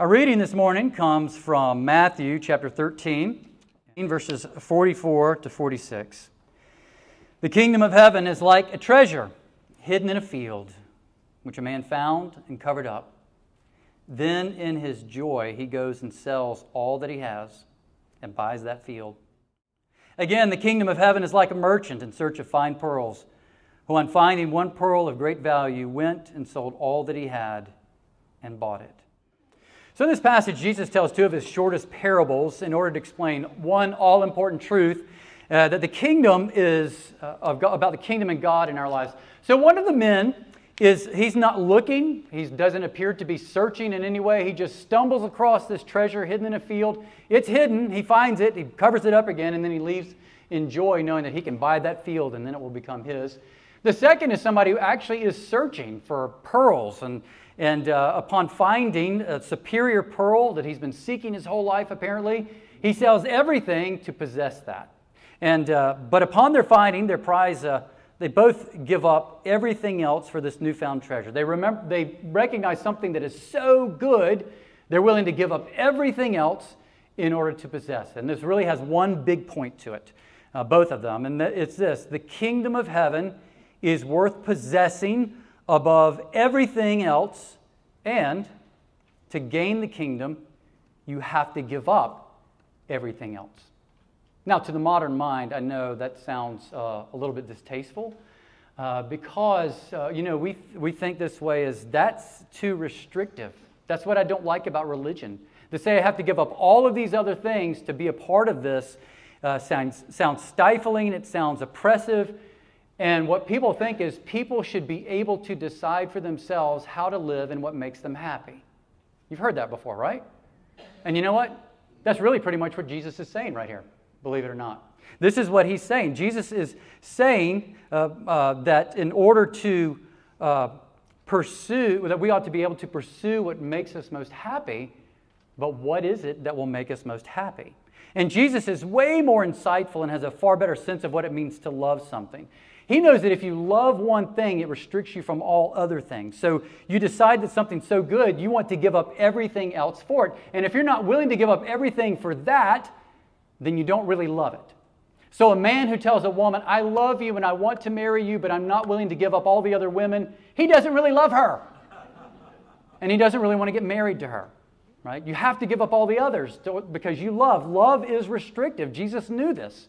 Our reading this morning comes from Matthew chapter 13, verses 44 to 46. The kingdom of heaven is like a treasure hidden in a field, which a man found and covered up. Then, in his joy, he goes and sells all that he has and buys that field. Again, the kingdom of heaven is like a merchant in search of fine pearls, who, on finding one pearl of great value, went and sold all that he had and bought it. So, in this passage, Jesus tells two of his shortest parables in order to explain one all important truth uh, that the kingdom is uh, God, about the kingdom and God in our lives. So, one of the men is he's not looking, he doesn't appear to be searching in any way. He just stumbles across this treasure hidden in a field. It's hidden, he finds it, he covers it up again, and then he leaves in joy knowing that he can buy that field and then it will become his. The second is somebody who actually is searching for pearls and and uh, upon finding a superior pearl that he's been seeking his whole life, apparently, he sells everything to possess that. And, uh, but upon their finding their prize, uh, they both give up everything else for this newfound treasure. They, remember, they recognize something that is so good, they're willing to give up everything else in order to possess. And this really has one big point to it, uh, both of them. And it's this the kingdom of heaven is worth possessing above everything else, and to gain the kingdom, you have to give up everything else. Now, to the modern mind, I know that sounds uh, a little bit distasteful uh, because, uh, you know, we, we think this way is that's too restrictive. That's what I don't like about religion. To say I have to give up all of these other things to be a part of this uh, sounds, sounds stifling, it sounds oppressive. And what people think is people should be able to decide for themselves how to live and what makes them happy. You've heard that before, right? And you know what? That's really pretty much what Jesus is saying right here believe it or not. This is what he's saying. Jesus is saying uh, uh, that in order to uh, pursue, that we ought to be able to pursue what makes us most happy, but what is it that will make us most happy? And Jesus is way more insightful and has a far better sense of what it means to love something. He knows that if you love one thing, it restricts you from all other things. So you decide that something's so good, you want to give up everything else for it. And if you're not willing to give up everything for that, then you don't really love it. So, a man who tells a woman, I love you and I want to marry you, but I'm not willing to give up all the other women, he doesn't really love her. And he doesn't really want to get married to her, right? You have to give up all the others to, because you love. Love is restrictive. Jesus knew this.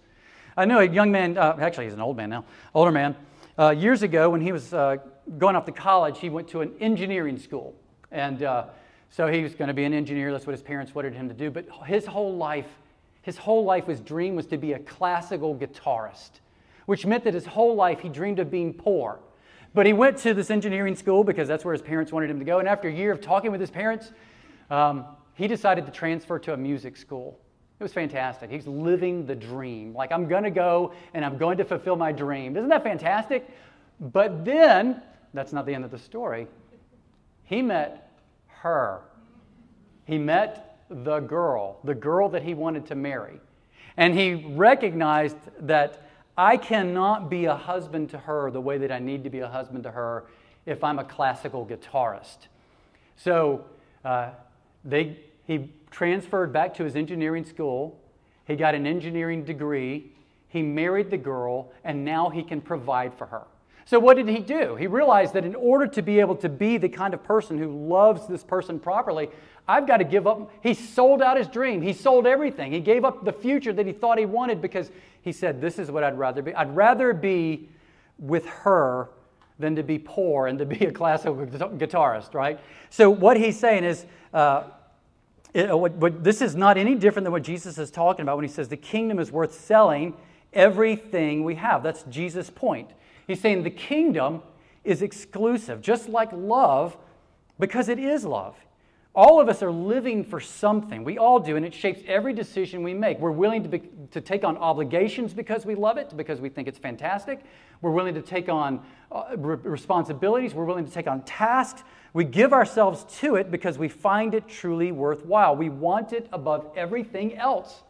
I knew a young man, uh, actually, he's an old man now, older man. Uh, years ago, when he was uh, going off to college, he went to an engineering school. And uh, so he was going to be an engineer. That's what his parents wanted him to do. But his whole life, his whole life, his dream was to be a classical guitarist, which meant that his whole life he dreamed of being poor. But he went to this engineering school because that's where his parents wanted him to go. And after a year of talking with his parents, um, he decided to transfer to a music school. It was fantastic. He's living the dream. Like, I'm going to go and I'm going to fulfill my dream. Isn't that fantastic? But then, that's not the end of the story. He met her. He met the girl, the girl that he wanted to marry. And he recognized that I cannot be a husband to her the way that I need to be a husband to her if I'm a classical guitarist. So uh, they, he transferred back to his engineering school. He got an engineering degree. He married the girl, and now he can provide for her. So, what did he do? He realized that in order to be able to be the kind of person who loves this person properly, I've got to give up. He sold out his dream. He sold everything. He gave up the future that he thought he wanted because he said, This is what I'd rather be. I'd rather be with her than to be poor and to be a classical guitarist, right? So, what he's saying is, uh, it, what, what, this is not any different than what Jesus is talking about when he says the kingdom is worth selling everything we have. That's Jesus' point. He's saying the kingdom is exclusive, just like love, because it is love. All of us are living for something. We all do, and it shapes every decision we make. We're willing to, be, to take on obligations because we love it, because we think it's fantastic. We're willing to take on uh, re- responsibilities. We're willing to take on tasks. We give ourselves to it because we find it truly worthwhile. We want it above everything else.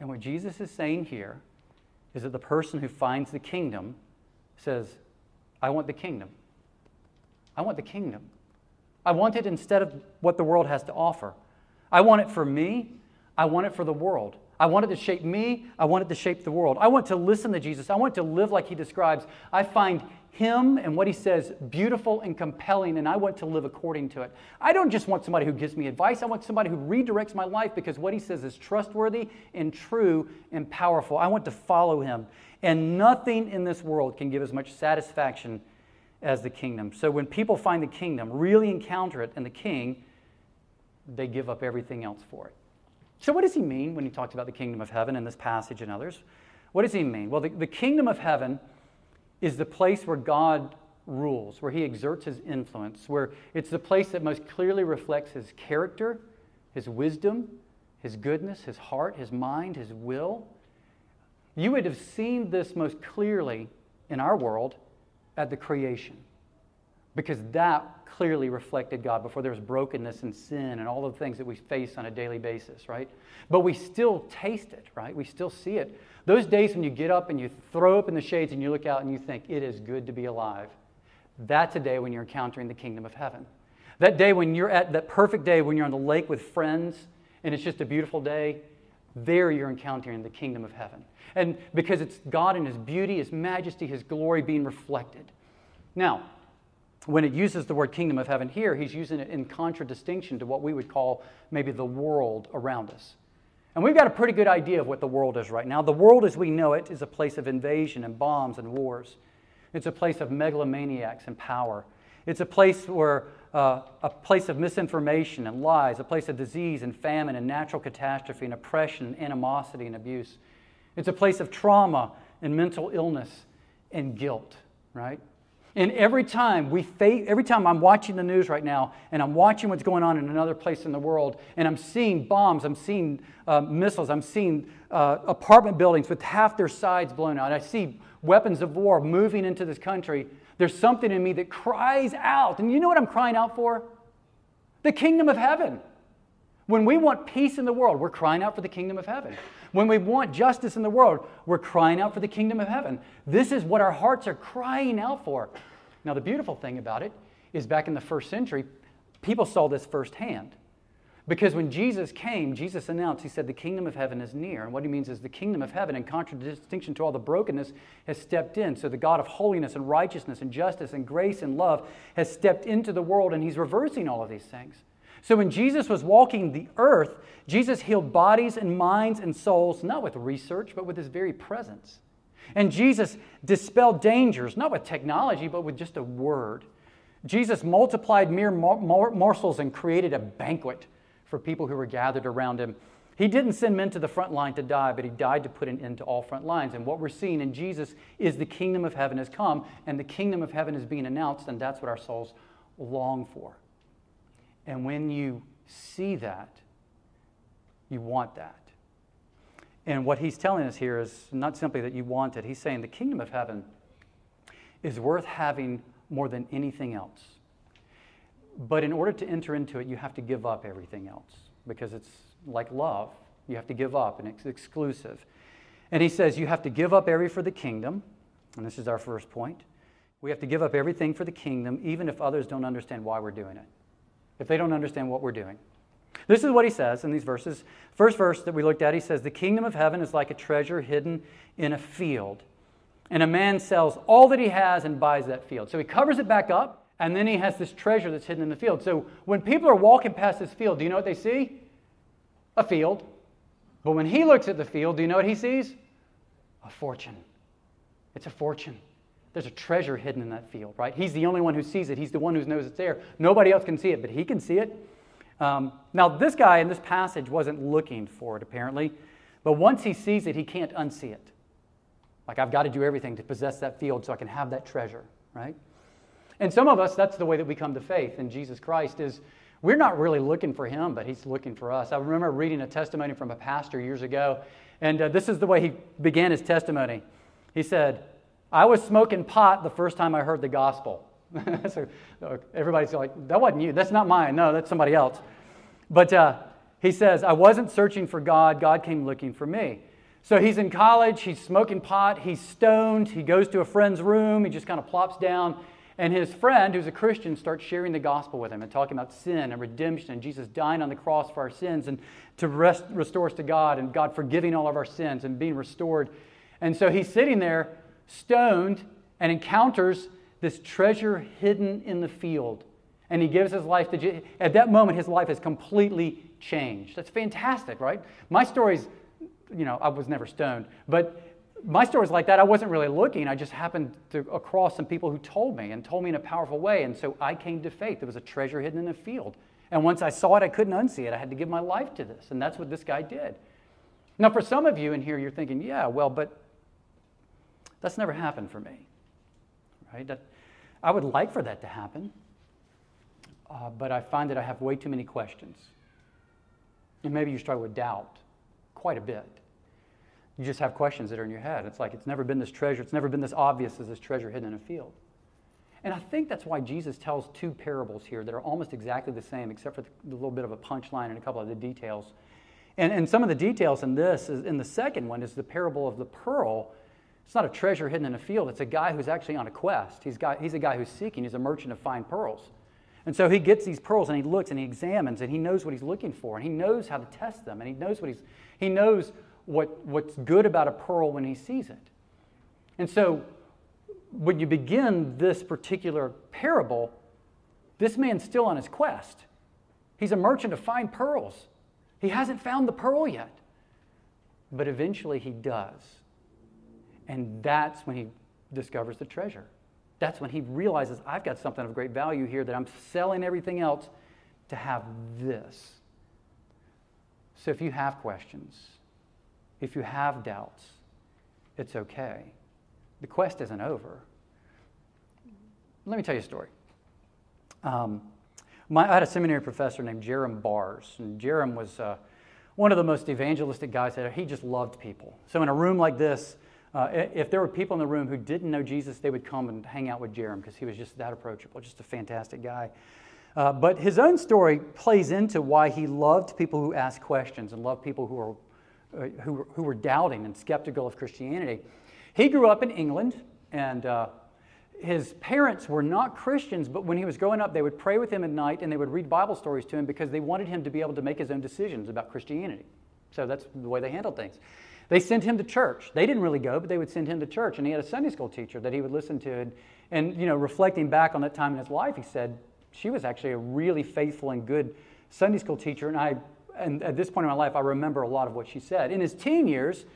And what Jesus is saying here is that the person who finds the kingdom says, I want the kingdom. I want the kingdom. I want it instead of what the world has to offer. I want it for me. I want it for the world. I want it to shape me. I want it to shape the world. I want to listen to Jesus. I want to live like he describes. I find him and what he says beautiful and compelling, and I want to live according to it. I don't just want somebody who gives me advice, I want somebody who redirects my life because what he says is trustworthy and true and powerful. I want to follow him. And nothing in this world can give as much satisfaction as the kingdom. So when people find the kingdom, really encounter it and the king, they give up everything else for it. So, what does he mean when he talks about the kingdom of heaven in this passage and others? What does he mean? Well, the, the kingdom of heaven is the place where God rules, where he exerts his influence, where it's the place that most clearly reflects his character, his wisdom, his goodness, his heart, his mind, his will. You would have seen this most clearly in our world at the creation because that clearly reflected God before there was brokenness and sin and all the things that we face on a daily basis, right? But we still taste it, right? We still see it. Those days when you get up and you throw up in the shades and you look out and you think, it is good to be alive, that's a day when you're encountering the kingdom of heaven. That day when you're at that perfect day when you're on the lake with friends and it's just a beautiful day, there you're encountering the kingdom of heaven. And because it's God in His beauty, His majesty, His glory being reflected. Now, when it uses the word kingdom of heaven here, he's using it in contradistinction to what we would call maybe the world around us. And we've got a pretty good idea of what the world is right now. The world as we know it is a place of invasion and bombs and wars. It's a place of megalomaniacs and power. It's a place where uh, a place of misinformation and lies, a place of disease and famine and natural catastrophe and oppression and animosity and abuse. It's a place of trauma and mental illness and guilt, right? And every time we every time I'm watching the news right now and I'm watching what's going on in another place in the world and I'm seeing bombs, I'm seeing uh, missiles, I'm seeing uh, apartment buildings with half their sides blown out, I see weapons of war moving into this country, there's something in me that cries out. And you know what I'm crying out for? The kingdom of heaven. When we want peace in the world, we're crying out for the kingdom of heaven. When we want justice in the world, we're crying out for the kingdom of heaven. This is what our hearts are crying out for. Now, the beautiful thing about it is back in the first century, people saw this firsthand. Because when Jesus came, Jesus announced, He said, The kingdom of heaven is near. And what He means is the kingdom of heaven, in contradistinction to all the brokenness, has stepped in. So the God of holiness and righteousness and justice and grace and love has stepped into the world, and He's reversing all of these things. So when Jesus was walking the earth, Jesus healed bodies and minds and souls, not with research, but with His very presence. And Jesus dispelled dangers, not with technology, but with just a word. Jesus multiplied mere morsels and created a banquet for people who were gathered around him. He didn't send men to the front line to die, but he died to put an end to all front lines. And what we're seeing in Jesus is the kingdom of heaven has come, and the kingdom of heaven is being announced, and that's what our souls long for. And when you see that, you want that. And what he's telling us here is not simply that you want it, he's saying the kingdom of heaven is worth having more than anything else. But in order to enter into it, you have to give up everything else because it's like love. You have to give up, and it's exclusive. And he says you have to give up every for the kingdom. And this is our first point. We have to give up everything for the kingdom, even if others don't understand why we're doing it, if they don't understand what we're doing. This is what he says in these verses. First verse that we looked at, he says, The kingdom of heaven is like a treasure hidden in a field. And a man sells all that he has and buys that field. So he covers it back up, and then he has this treasure that's hidden in the field. So when people are walking past this field, do you know what they see? A field. But when he looks at the field, do you know what he sees? A fortune. It's a fortune. There's a treasure hidden in that field, right? He's the only one who sees it. He's the one who knows it's there. Nobody else can see it, but he can see it. Um, now, this guy in this passage wasn't looking for it, apparently, but once he sees it, he can't unsee it. Like, I've got to do everything to possess that field so I can have that treasure, right? And some of us, that's the way that we come to faith in Jesus Christ is we're not really looking for him, but he's looking for us. I remember reading a testimony from a pastor years ago, and uh, this is the way he began his testimony. He said, I was smoking pot the first time I heard the gospel. so everybody's like, that wasn't you. That's not mine. No, that's somebody else. But uh, he says, I wasn't searching for God. God came looking for me. So he's in college. He's smoking pot. He's stoned. He goes to a friend's room. He just kind of plops down. And his friend, who's a Christian, starts sharing the gospel with him and talking about sin and redemption and Jesus dying on the cross for our sins and to rest, restore us to God and God forgiving all of our sins and being restored. And so he's sitting there stoned and encounters this treasure hidden in the field. And he gives his life to Jesus. At that moment, his life has completely changed. That's fantastic, right? My story's, you know, I was never stoned, but my story's like that. I wasn't really looking. I just happened to across some people who told me and told me in a powerful way. And so I came to faith. There was a treasure hidden in the field. And once I saw it, I couldn't unsee it. I had to give my life to this. And that's what this guy did. Now, for some of you in here, you're thinking, yeah, well, but that's never happened for me. Right? That, I would like for that to happen. Uh, but I find that I have way too many questions. And maybe you struggle with doubt quite a bit. You just have questions that are in your head. It's like it's never been this treasure, it's never been this obvious as this treasure hidden in a field. And I think that's why Jesus tells two parables here that are almost exactly the same, except for the, little bit of a punchline and a couple of the details. And, and some of the details in this, is, in the second one, is the parable of the pearl. It's not a treasure hidden in a field, it's a guy who's actually on a quest. He's, got, he's a guy who's seeking, he's a merchant of fine pearls. And so he gets these pearls and he looks and he examines and he knows what he's looking for and he knows how to test them and he knows what he's he knows what, what's good about a pearl when he sees it. And so when you begin this particular parable, this man's still on his quest. He's a merchant of fine pearls. He hasn't found the pearl yet. But eventually he does. And that's when he discovers the treasure. That's when he realizes, I've got something of great value here that I'm selling everything else to have this. So if you have questions, if you have doubts, it's okay. The quest isn't over. Let me tell you a story. Um, my, I had a seminary professor named Jerram Barrs, and Jerram was uh, one of the most evangelistic guys that he just loved people. So in a room like this, uh, if there were people in the room who didn't know Jesus, they would come and hang out with Jerram because he was just that approachable, just a fantastic guy. Uh, but his own story plays into why he loved people who asked questions and loved people who were, uh, who, who were doubting and skeptical of Christianity. He grew up in England, and uh, his parents were not Christians, but when he was growing up, they would pray with him at night and they would read Bible stories to him because they wanted him to be able to make his own decisions about Christianity. So that's the way they handled things. They sent him to church. They didn't really go, but they would send him to church. And he had a Sunday school teacher that he would listen to. And, and you know, reflecting back on that time in his life, he said, she was actually a really faithful and good Sunday school teacher. And, I, and at this point in my life, I remember a lot of what she said. In his teen years,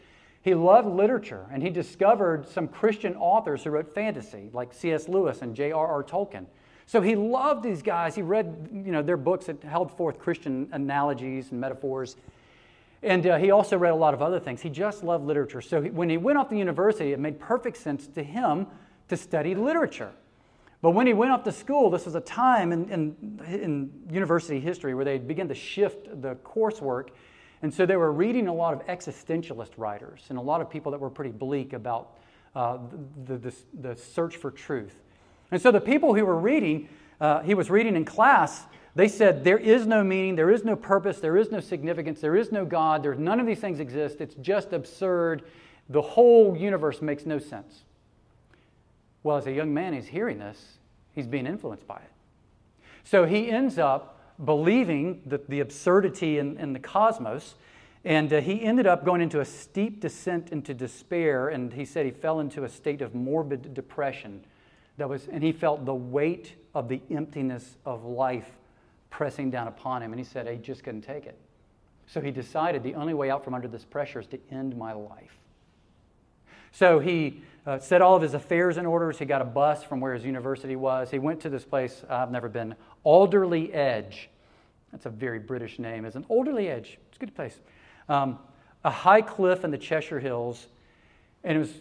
he loved literature, and he discovered some Christian authors who wrote fantasy, like C.S. Lewis and J.R.R. Tolkien. So he loved these guys. He read you know, their books that held forth Christian analogies and metaphors. And uh, he also read a lot of other things. He just loved literature. So he, when he went off to university, it made perfect sense to him to study literature. But when he went off to school, this was a time in, in, in university history where they began to shift the coursework. And so they were reading a lot of existentialist writers and a lot of people that were pretty bleak about uh, the, the, the, search for truth. And so the people who were reading, uh, he was reading in class, they said, There is no meaning, there is no purpose, there is no significance, there is no God, there's, none of these things exist. It's just absurd. The whole universe makes no sense. Well, as a young man, he's hearing this, he's being influenced by it. So he ends up believing the, the absurdity in, in the cosmos, and uh, he ended up going into a steep descent into despair, and he said he fell into a state of morbid depression. That was, and he felt the weight of the emptiness of life pressing down upon him, and he said he just couldn't take it. So he decided the only way out from under this pressure is to end my life. So he uh, set all of his affairs in order. He got a bus from where his university was. He went to this place I've never been, Alderley Edge. That's a very British name, isn't it? Alderley Edge. It's a good place. Um, a high cliff in the Cheshire Hills, and it was,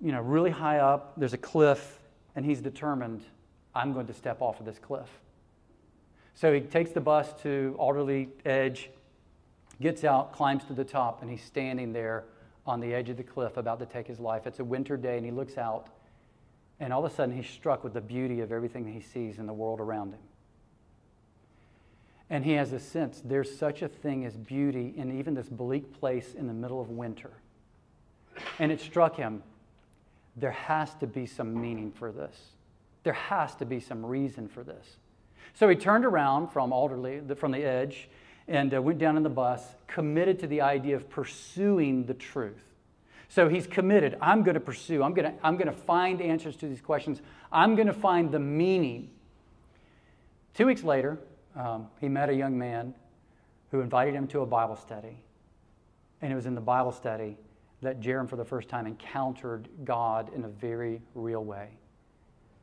you know, really high up. There's a cliff, and he's determined, I'm going to step off of this cliff. So he takes the bus to Alderley Edge, gets out, climbs to the top, and he's standing there on the edge of the cliff about to take his life. It's a winter day, and he looks out, and all of a sudden he's struck with the beauty of everything that he sees in the world around him. And he has a sense there's such a thing as beauty in even this bleak place in the middle of winter. And it struck him there has to be some meaning for this. There has to be some reason for this. So he turned around from Alderley, from the edge, and uh, went down in the bus, committed to the idea of pursuing the truth. So he's committed. I'm going to pursue. I'm going to, I'm going to find answers to these questions. I'm going to find the meaning. Two weeks later, um, he met a young man who invited him to a Bible study. And it was in the Bible study that Jerram, for the first time, encountered God in a very real way.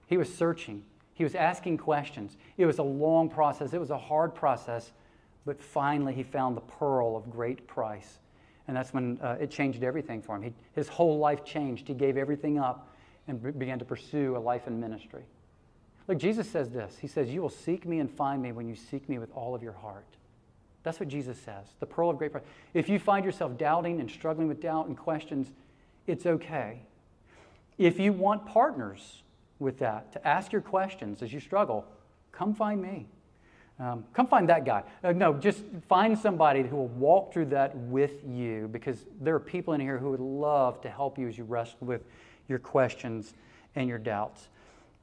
He was searching, he was asking questions. It was a long process, it was a hard process, but finally he found the pearl of great price. And that's when uh, it changed everything for him. He, his whole life changed. He gave everything up and b- began to pursue a life in ministry. Look, Jesus says this He says, You will seek me and find me when you seek me with all of your heart. That's what Jesus says, the pearl of great price. If you find yourself doubting and struggling with doubt and questions, it's okay. If you want partners with that, to ask your questions as you struggle, come find me. Um, come find that guy. Uh, no, just find somebody who will walk through that with you because there are people in here who would love to help you as you wrestle with your questions and your doubts.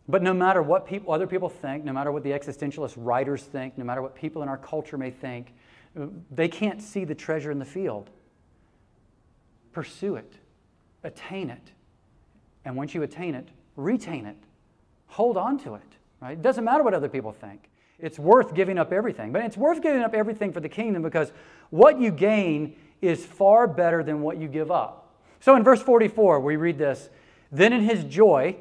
But no matter what people, other people think, no matter what the existentialist writers think, no matter what people in our culture may think, they can't see the treasure in the field. Pursue it, attain it. And once you attain it, retain it. Hold on to it. Right? It doesn't matter what other people think. It's worth giving up everything. But it's worth giving up everything for the kingdom because what you gain is far better than what you give up. So in verse 44, we read this Then in his joy,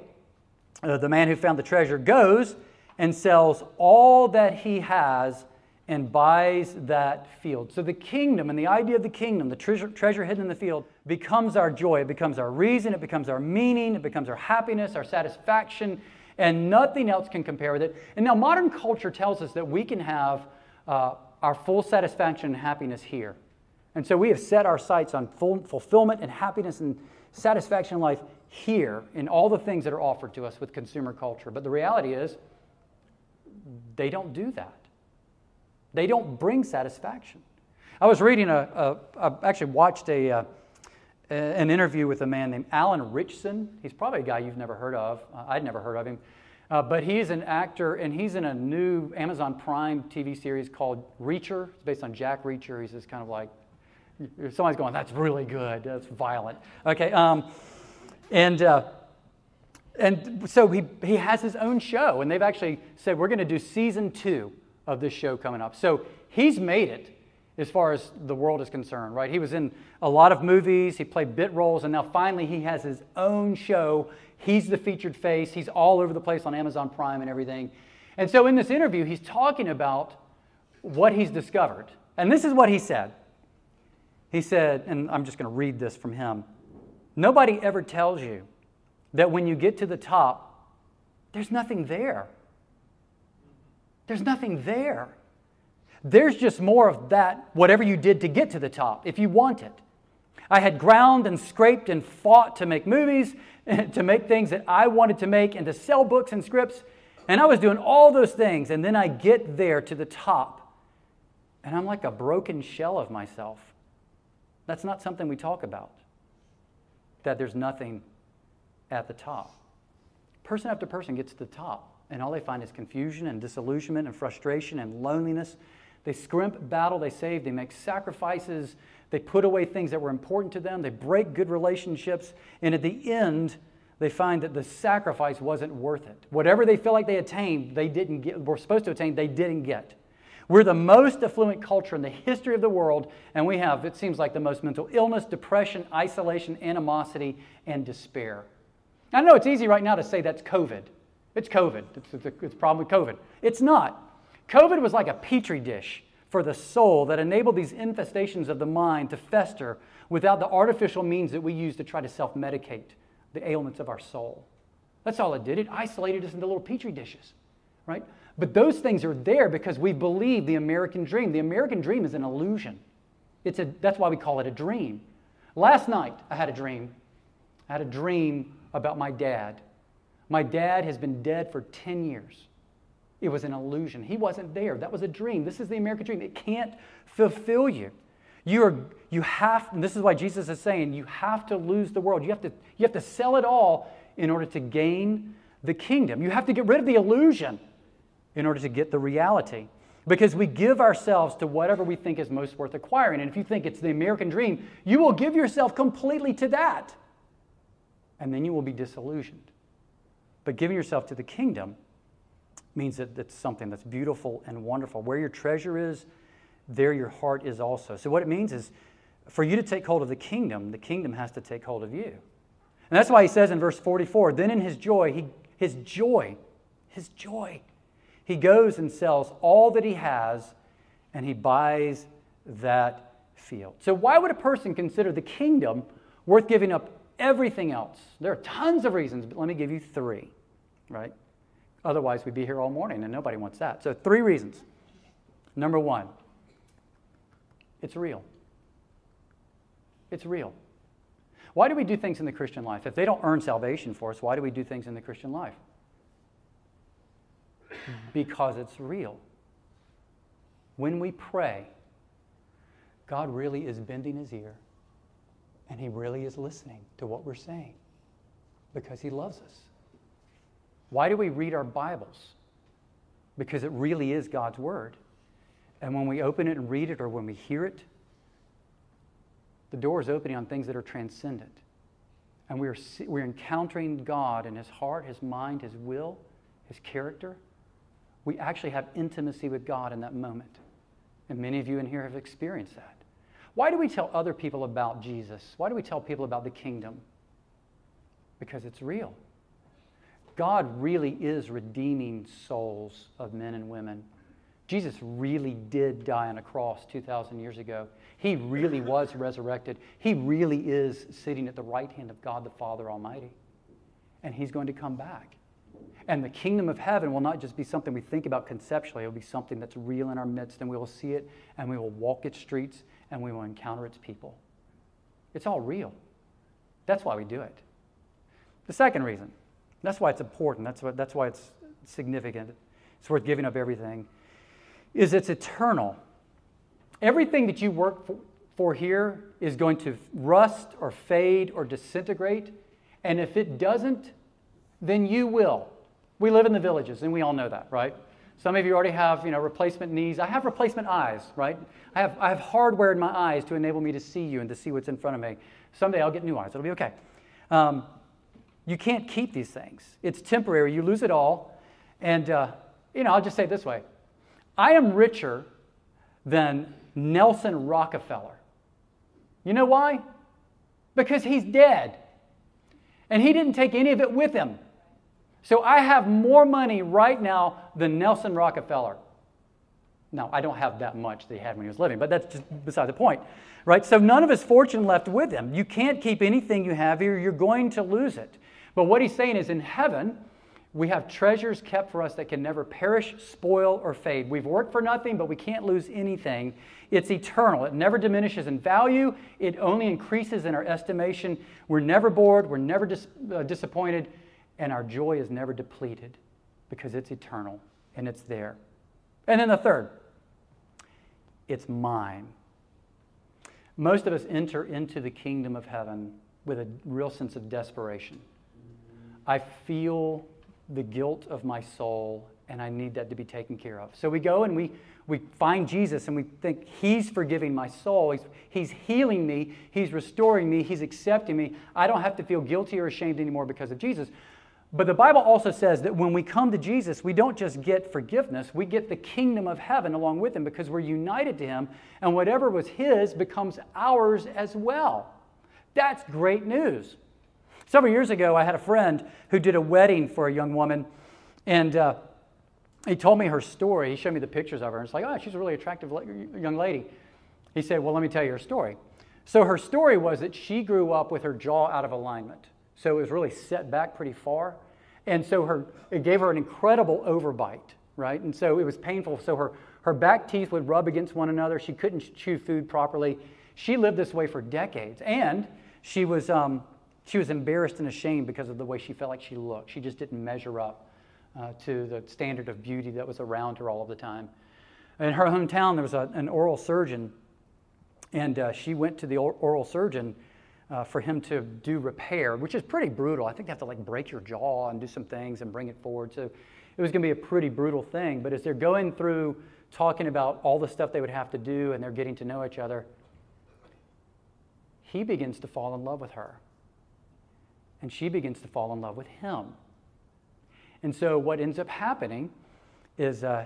uh, the man who found the treasure goes and sells all that he has and buys that field. So the kingdom and the idea of the kingdom, the treasure, treasure hidden in the field, becomes our joy. It becomes our reason. It becomes our meaning. It becomes our happiness, our satisfaction, and nothing else can compare with it. And now modern culture tells us that we can have uh, our full satisfaction and happiness here. And so we have set our sights on full fulfillment and happiness and satisfaction in life here in all the things that are offered to us with consumer culture. But the reality is, they don't do that. They don't bring satisfaction. I was reading a, a I actually watched a, a, uh, an interview with a man named Alan Ritchson. He's probably a guy you've never heard of. Uh, I'd never heard of him. Uh, but he's an actor, and he's in a new Amazon Prime TV series called Reacher. It's based on Jack Reacher. He's just kind of like, somebody's going, that's really good. That's violent. Okay. Um, and, uh, and so he, he has his own show, and they've actually said, we're going to do season two of this show coming up. So he's made it as far as the world is concerned, right? He was in a lot of movies, he played bit roles, and now finally he has his own show. He's the featured face, he's all over the place on Amazon Prime and everything. And so in this interview, he's talking about what he's discovered. And this is what he said. He said, and I'm just going to read this from him Nobody ever tells you that when you get to the top, there's nothing there. There's nothing there. There's just more of that, whatever you did to get to the top, if you want it. I had ground and scraped and fought to make movies, to make things that I wanted to make, and to sell books and scripts. And I was doing all those things. And then I get there to the top, and I'm like a broken shell of myself. That's not something we talk about, that there's nothing at the top. Person after person gets to the top and all they find is confusion and disillusionment and frustration and loneliness. They scrimp, battle, they save, they make sacrifices, they put away things that were important to them, they break good relationships, and at the end, they find that the sacrifice wasn't worth it. Whatever they feel like they attained, they didn't get, were supposed to attain, they didn't get. We're the most affluent culture in the history of the world, and we have, it seems like, the most mental illness, depression, isolation, animosity, and despair. I know it's easy right now to say that's COVID. It's COVID. It's, it's, a, it's a problem with COVID. It's not. COVID was like a petri dish for the soul that enabled these infestations of the mind to fester without the artificial means that we use to try to self medicate the ailments of our soul. That's all it did. It isolated us into little petri dishes, right? But those things are there because we believe the American dream. The American dream is an illusion. It's a, that's why we call it a dream. Last night, I had a dream. I had a dream about my dad. My dad has been dead for 10 years. It was an illusion. He wasn't there. That was a dream. This is the American dream. It can't fulfill you. You, are, you have, this is why Jesus is saying, you have to lose the world. You have to, you have to sell it all in order to gain the kingdom. You have to get rid of the illusion in order to get the reality. Because we give ourselves to whatever we think is most worth acquiring. And if you think it's the American dream, you will give yourself completely to that. And then you will be disillusioned. But giving yourself to the kingdom means that it's something that's beautiful and wonderful. Where your treasure is, there your heart is also. So, what it means is for you to take hold of the kingdom, the kingdom has to take hold of you. And that's why he says in verse 44 then in his joy, he, his joy, his joy, he goes and sells all that he has and he buys that field. So, why would a person consider the kingdom worth giving up everything else? There are tons of reasons, but let me give you three, right? Otherwise, we'd be here all morning and nobody wants that. So, three reasons. Number one, it's real. It's real. Why do we do things in the Christian life? If they don't earn salvation for us, why do we do things in the Christian life? Because it's real. When we pray, God really is bending his ear and he really is listening to what we're saying because he loves us. Why do we read our Bibles? Because it really is God's Word. And when we open it and read it or when we hear it, the door is opening on things that are transcendent. And we're, we're encountering God in His heart, His mind, His will, His character. We actually have intimacy with God in that moment. And many of you in here have experienced that. Why do we tell other people about Jesus? Why do we tell people about the kingdom? Because it's real. God really is redeeming souls of men and women. Jesus really did die on a cross 2,000 years ago. He really was resurrected. He really is sitting at the right hand of God the Father Almighty. And He's going to come back. And the kingdom of heaven will not just be something we think about conceptually, it will be something that's real in our midst, and we will see it, and we will walk its streets, and we will encounter its people. It's all real. That's why we do it. The second reason that's why it's important. That's, what, that's why it's significant. It's worth giving up everything. Is it's eternal. Everything that you work for, for here is going to rust or fade or disintegrate. And if it doesn't, then you will. We live in the villages, and we all know that, right? Some of you already have, you know, replacement knees. I have replacement eyes, right? I have, I have hardware in my eyes to enable me to see you and to see what's in front of me. Someday I'll get new eyes. It'll be okay. Um, you can't keep these things. It's temporary. You lose it all. And, uh, you know, I'll just say it this way I am richer than Nelson Rockefeller. You know why? Because he's dead. And he didn't take any of it with him. So I have more money right now than Nelson Rockefeller. Now, I don't have that much that he had when he was living, but that's just beside the point, right? So none of his fortune left with him. You can't keep anything you have here, you're going to lose it. But what he's saying is in heaven, we have treasures kept for us that can never perish, spoil, or fade. We've worked for nothing, but we can't lose anything. It's eternal. It never diminishes in value, it only increases in our estimation. We're never bored, we're never dis- uh, disappointed, and our joy is never depleted because it's eternal and it's there. And then the third, it's mine. Most of us enter into the kingdom of heaven with a real sense of desperation. I feel the guilt of my soul and I need that to be taken care of. So we go and we, we find Jesus and we think He's forgiving my soul. He's, he's healing me. He's restoring me. He's accepting me. I don't have to feel guilty or ashamed anymore because of Jesus. But the Bible also says that when we come to Jesus, we don't just get forgiveness, we get the kingdom of heaven along with Him because we're united to Him, and whatever was His becomes ours as well. That's great news. Several years ago, I had a friend who did a wedding for a young woman, and uh, he told me her story. He showed me the pictures of her, and it's like, oh, she's a really attractive young lady. He said, well, let me tell you her story. So her story was that she grew up with her jaw out of alignment. So it was really set back pretty far. And so her, it gave her an incredible overbite, right? And so it was painful. So her, her back teeth would rub against one another. She couldn't chew food properly. She lived this way for decades. And she was, um, she was embarrassed and ashamed because of the way she felt like she looked. She just didn't measure up uh, to the standard of beauty that was around her all of the time. In her hometown, there was a, an oral surgeon, and uh, she went to the oral surgeon uh, for him to do repair, which is pretty brutal. I think they have to like break your jaw and do some things and bring it forward. So it was going to be a pretty brutal thing. But as they're going through talking about all the stuff they would have to do and they're getting to know each other, he begins to fall in love with her. And she begins to fall in love with him. And so what ends up happening is uh,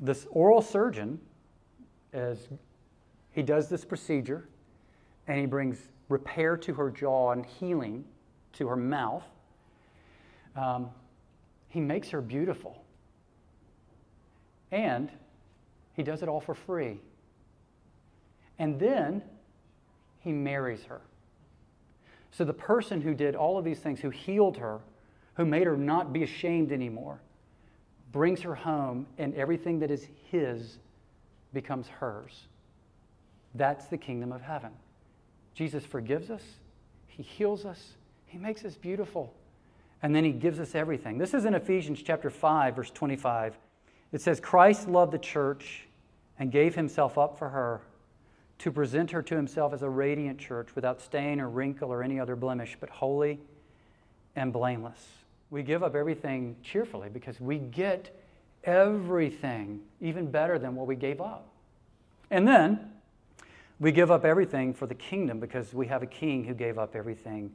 this oral surgeon, as he does this procedure, and he brings repair to her jaw and healing to her mouth. Um, he makes her beautiful. And he does it all for free. And then he marries her. So the person who did all of these things, who healed her, who made her not be ashamed anymore, brings her home, and everything that is his becomes hers. That's the kingdom of heaven. Jesus forgives us, he heals us, he makes us beautiful, and then he gives us everything. This is in Ephesians chapter 5 verse 25. It says Christ loved the church and gave himself up for her to present her to himself as a radiant church without stain or wrinkle or any other blemish, but holy and blameless. We give up everything cheerfully because we get everything even better than what we gave up. And then we give up everything for the kingdom because we have a king who gave up everything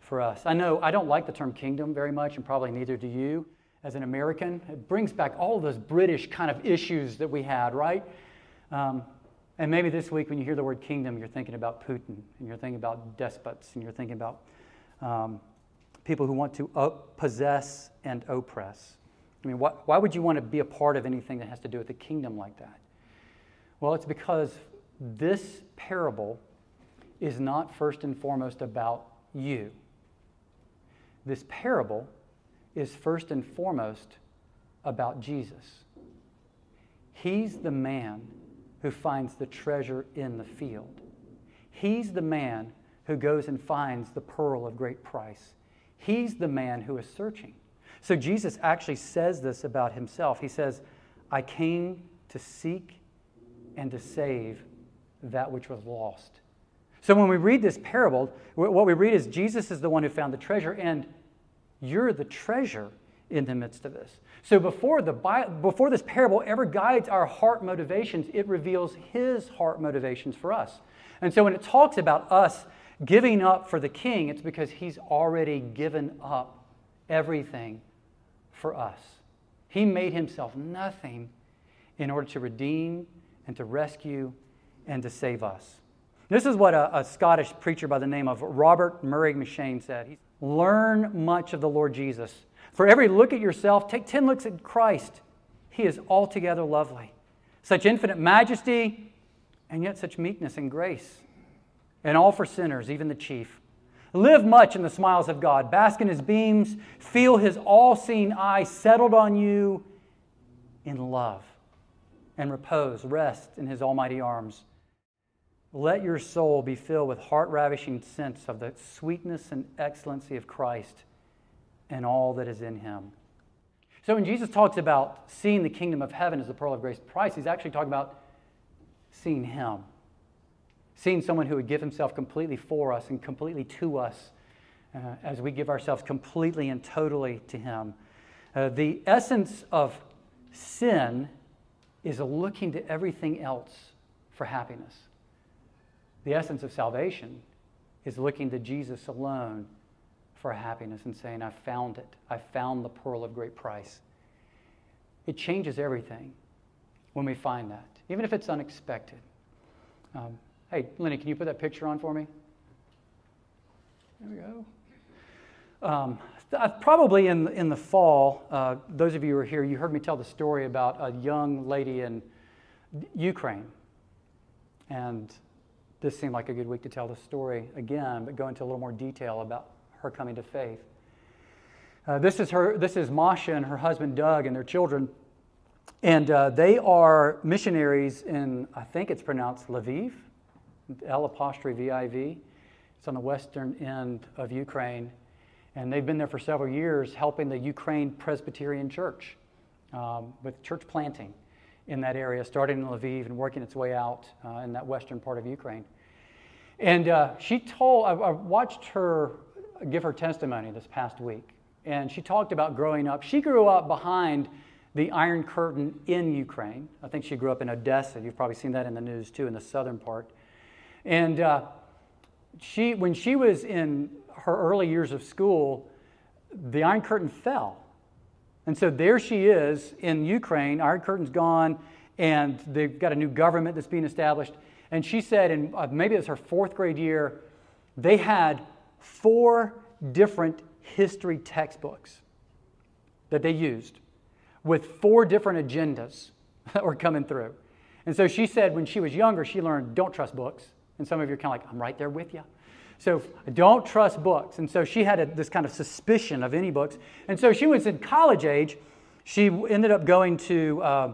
for us. I know I don't like the term kingdom very much, and probably neither do you as an American. It brings back all those British kind of issues that we had, right? Um, and maybe this week, when you hear the word kingdom, you're thinking about Putin, and you're thinking about despots, and you're thinking about um, people who want to possess and oppress. I mean, why, why would you want to be a part of anything that has to do with a kingdom like that? Well, it's because this parable is not first and foremost about you. This parable is first and foremost about Jesus. He's the man who finds the treasure in the field. He's the man who goes and finds the pearl of great price. He's the man who is searching. So Jesus actually says this about himself. He says, I came to seek and to save that which was lost. So when we read this parable, what we read is Jesus is the one who found the treasure, and you're the treasure in the midst of this. So before, the, before this parable ever guides our heart motivations, it reveals his heart motivations for us. And so when it talks about us giving up for the king, it's because he's already given up everything for us. He made himself nothing in order to redeem and to rescue and to save us. This is what a, a Scottish preacher by the name of Robert Murray M'Cheyne said. Learn much of the Lord Jesus. For every look at yourself, take 10 looks at Christ. He is altogether lovely. Such infinite majesty, and yet such meekness and grace. And all for sinners, even the chief. Live much in the smiles of God. Bask in his beams. Feel his all seeing eye settled on you in love. And repose, rest in his almighty arms. Let your soul be filled with heart ravishing sense of the sweetness and excellency of Christ and all that is in him. So, when Jesus talks about seeing the kingdom of heaven as the pearl of great price, he's actually talking about seeing him. Seeing someone who would give himself completely for us and completely to us uh, as we give ourselves completely and totally to him. Uh, the essence of sin is looking to everything else for happiness. The essence of salvation is looking to Jesus alone for happiness and saying, I found it. I found the pearl of great price. It changes everything when we find that, even if it's unexpected. Um, hey, Lenny, can you put that picture on for me? There we go. Um, probably in, in the fall, uh, those of you who are here, you heard me tell the story about a young lady in Ukraine. And this seemed like a good week to tell the story again, but go into a little more detail about her coming to faith. Uh, this is her. This is Masha and her husband Doug and their children, and uh, they are missionaries in I think it's pronounced Lviv, L apostrophe V I V. It's on the western end of Ukraine, and they've been there for several years, helping the Ukraine Presbyterian Church um, with church planting in that area, starting in Lviv and working its way out uh, in that western part of Ukraine. And uh, she told, I, I watched her give her testimony this past week. And she talked about growing up. She grew up behind the Iron Curtain in Ukraine. I think she grew up in Odessa. You've probably seen that in the news too, in the southern part. And uh, she, when she was in her early years of school, the Iron Curtain fell. And so there she is in Ukraine. Iron Curtain's gone, and they've got a new government that's being established. And she said, in uh, maybe it was her fourth grade year, they had four different history textbooks that they used with four different agendas that were coming through. And so she said when she was younger, she learned don't trust books. And some of you are kind of like, I'm right there with you. So don't trust books. And so she had a, this kind of suspicion of any books. And so she was in college age. She ended up going to uh,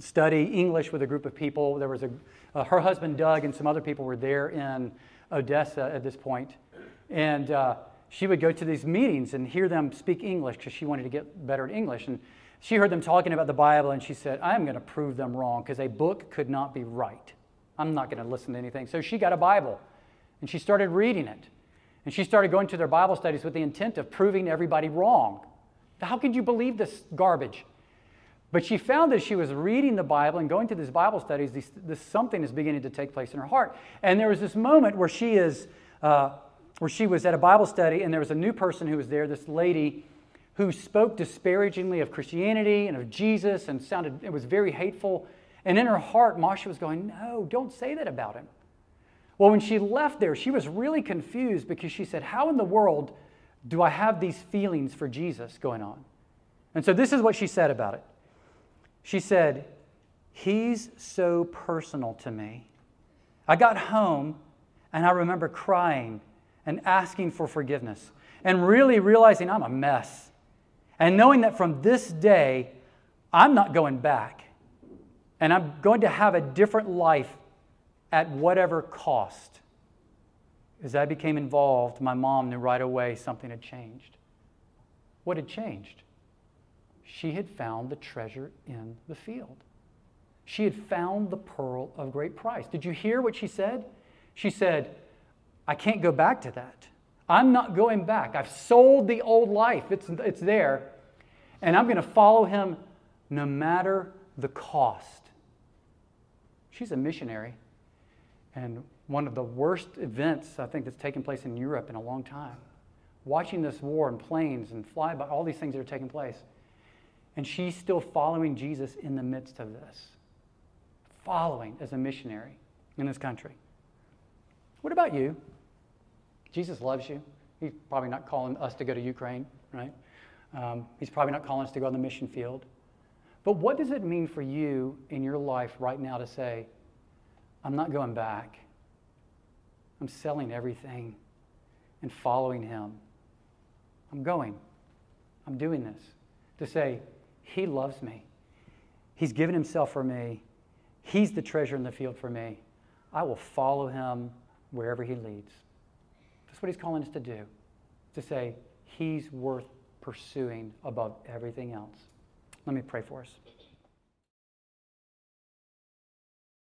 study English with a group of people. There was a, uh, her husband, Doug, and some other people were there in Odessa at this point. And uh, she would go to these meetings and hear them speak English because she wanted to get better at English. And she heard them talking about the Bible and she said, I'm going to prove them wrong because a book could not be right. I'm not going to listen to anything. So she got a Bible and she started reading it. And she started going to their Bible studies with the intent of proving everybody wrong. How could you believe this garbage? But she found that she was reading the Bible and going to these Bible studies, this, this something is beginning to take place in her heart. And there was this moment where she is, uh, where she was at a Bible study, and there was a new person who was there, this lady who spoke disparagingly of Christianity and of Jesus, and sounded it was very hateful. And in her heart, Masha was going, No, don't say that about him. Well, when she left there, she was really confused because she said, How in the world do I have these feelings for Jesus going on? And so this is what she said about it. She said, He's so personal to me. I got home and I remember crying and asking for forgiveness and really realizing I'm a mess. And knowing that from this day, I'm not going back and I'm going to have a different life at whatever cost. As I became involved, my mom knew right away something had changed. What had changed? She had found the treasure in the field. She had found the pearl of great price. Did you hear what she said? She said, I can't go back to that. I'm not going back. I've sold the old life, it's, it's there, and I'm going to follow him no matter the cost. She's a missionary. And one of the worst events I think that's taken place in Europe in a long time. Watching this war and planes and flyby, all these things that are taking place. And she's still following Jesus in the midst of this. Following as a missionary in this country. What about you? Jesus loves you. He's probably not calling us to go to Ukraine, right? Um, he's probably not calling us to go on the mission field. But what does it mean for you in your life right now to say, I'm not going back. I'm selling everything and following him. I'm going. I'm doing this to say, He loves me. He's given Himself for me. He's the treasure in the field for me. I will follow Him wherever He leads. That's what He's calling us to do, to say, He's worth pursuing above everything else. Let me pray for us.